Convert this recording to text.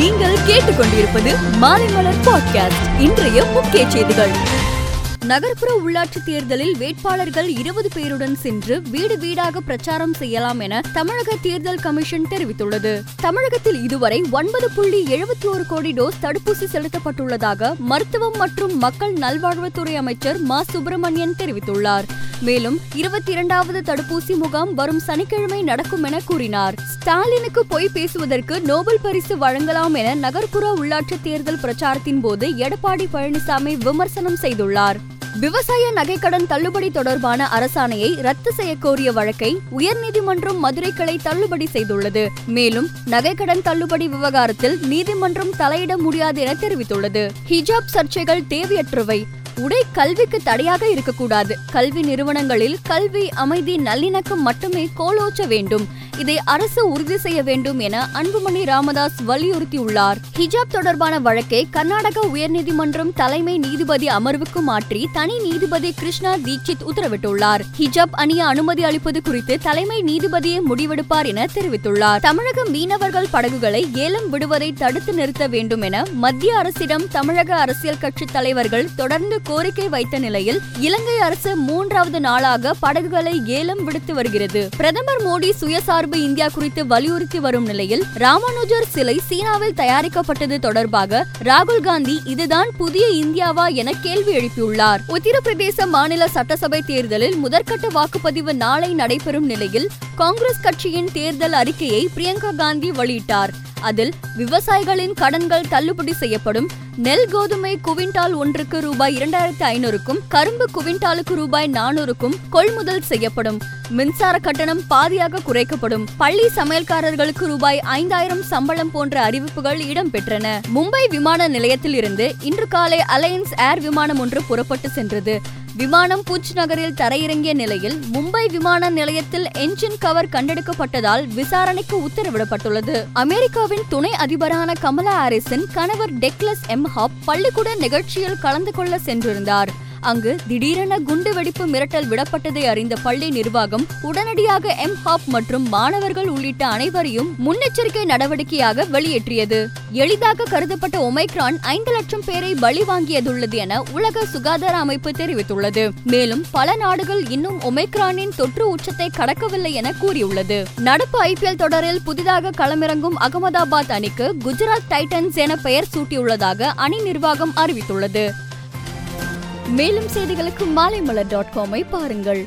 நீங்கள் கேட்டுக்கொண்டிருப்பது மாலைமலர் பாட்காஸ்ட் இன்றைய முக்கிய செய்திகள். நகர்ப்புற உள்ளாட்சி தேர்தலில் வேட்பாளர்கள் இருபது பேருடன் சென்று வீடு வீடாக பிரச்சாரம் செய்யலாம் என தமிழக தேர்தல் கமிஷன் தெரிவித்துள்ளது. தமிழகத்தில் இதுவரை ஒன்பது புள்ளி எழுபத்தி ஒரு கோடி டோஸ் தடுப்பூசி செலுத்தப்பட்டுள்ளதாக மருத்துவம் மற்றும் மக்கள் நல்வாழ்வுத்துறை அமைச்சர் மா. சுப்பிரமணியன் தெரிவித்துள்ளார். மேலும் இருபத்தி இரண்டாவது தடுப்பூசி முகாம் வரும் சனிக்கிழமை நடக்கும் என கூறினார். ஸ்டாலினுக்கு பொய் பேசுவதற்கு நோபல் பரிசு வழங்கலாம் என நகர்ப்புற உள்ளாட்சி தேர்தல் பிரச்சாரத்தின் போது எடப்பாடி பழனிசாமி விமர்சனம் செய்துள்ளார். விவசாய நகைக்கடன் தள்ளுபடி தொடர்பான அரசாணையை ரத்து செய்ய கோரிய வழக்கை உயர்நீதிமன்றம் மதுரை கிளை தள்ளுபடி செய்துள்ளது. மேலும் நகைக்கடன் தள்ளுபடி விவகாரத்தில் நீதிமன்றம் தலையிட முடியாது என தெரிவித்துள்ளது. ஹிஜாப் சர்ச்சைகள் தேவையற்றவை. உடை கல்விக்கு தடையாக இருக்கக்கூடாது. கல்வி நிறுவனங்களில் கல்வி அமைதி நல்லிணக்கம் மட்டுமே கோலோச்ச வேண்டும். இதை அரசு உறுதி செய்ய வேண்டும் என அன்புமணி ராமதாஸ் வலியுறுத்தியுள்ளார். ஹிஜாப் தொடர்பான வழக்கை கர்நாடக உயர்நீதிமன்றம் தலைமை நீதிபதி அமர்வுக்கு மாற்றி தனி நீதிபதி கிருஷ்ணா தீட்சித் உத்தரவிட்டுள்ளார். ஹிஜாப் அணிய அனுமதி அளிப்பது குறித்து தலைமை நீதிபதியே முடிவெடுப்பார் என தெரிவித்துள்ளார். தமிழக மீனவர்கள் படகுகளை ஏலம் விடுவதை தடுத்து நிறுத்த வேண்டும் என மத்திய அரசிடம் தமிழக அரசியல் கட்சி தலைவர்கள் தொடர்ந்து கோரிக்கை வைத்த நிலையில் இலங்கை அரசு மூன்றாவது நாளாக படகுகளை ஏலம் விடுத்து வருகிறது. பிரதமர் மோடி சுயசார்பு இந்தியா குறித்து வலியுறுத்தி வரும் நிலையில் ராமானுஜர் சிலை சீனாவில் தயாரிக்கப்பட்டது தொடர்பாக ராகுல் காந்தி இதுதான் புதிய இந்தியாவா என கேள்வி எழுப்பியுள்ளார். உத்தரப்பிரதேச மாநில சட்டசபை தேர்தலில் முதற்கட்ட வாக்குப்பதிவு நாளை நடைபெறும் நிலையில் காங்கிரஸ் கட்சியின் தேர்தல் அறிக்கையை பிரியங்கா காந்தி வெளியிட்டார். அதில் விவசாயிகளின் கடன்கள் தள்ளுபடி செய்யப்படும் நெல் கோதுமை குவிண்டால் ஒன்றுக்கு ரூபாய் இரண்டாயிரத்தி ஐநூறுக்கும் கரும்பு குவிண்டாலுக்கு ரூபாய் நானூறுக்கும் கொள்முதல் செய்யப்படும். மின்சார கட்டணம் பாதியாக குறைக்கப்படும். பள்ளி சமையல்காரர்களுக்கு ரூபாய் ஐந்தாயிரம் சம்பளம் போன்ற அறிவிப்புகள் இடம்பெற்றன. மும்பை விமான நிலையத்தில் இருந்து இன்று காலை அலையன்ஸ் ஏர் விமானம் ஒன்று புறப்பட்டு சென்றது. விமானம் பூஜ் நகரில் தரையிறங்கிய நிலையில் மும்பை விமான நிலையத்தில் என்ஜின் கவர் கண்டெடுக்கப்பட்டதால் விசாரணைக்கு உத்தரவிடப்பட்டுள்ளது. அமெரிக்காவின் துணை அதிபரான கமலா ஹாரிஸின் கணவர் டெக்லஸ் எம் ஹாப் பள்ளிக்கூட நிகழ்ச்சியில் கலந்து கொள்ள சென்றிருந்தார். அங்கு திடீரென குண்டு வெடிப்பு மிரட்டல் விடப்பட்டதை அறிந்த பள்ளி நிர்வாகம் உடனடியாக எம் ஹாப் மற்றும் மாணவர்கள் உள்ளிட்ட அனைவரையும் முன்னெச்சரிக்கை நடவடிக்கையாக வெளியேற்றியது. எளிதாக கருதப்பட்ட ஒமைக்ரான் ஐந்து லட்சம் பேரை பலி வாங்கியதுள்ளது என உலக சுகாதார அமைப்பு தெரிவித்துள்ளது. மேலும் பல நாடுகள் இன்னும் ஒமைக்ரானின் தொற்று உச்சத்தை கடக்கவில்லை என கூறியுள்ளது. நடப்பு ஐபிஎல் தொடரில் புதிதாக களமிறங்கும் அகமதாபாத் அணிக்கு குஜராத் டைட்டன்ஸ் என பெயர் சூட்டியுள்ளதாக அணி நிர்வாகம் அறிவித்துள்ளது. மேலும் செய்திகளுக்கு மாலைமலர் டாட் காமை பாருங்கள்.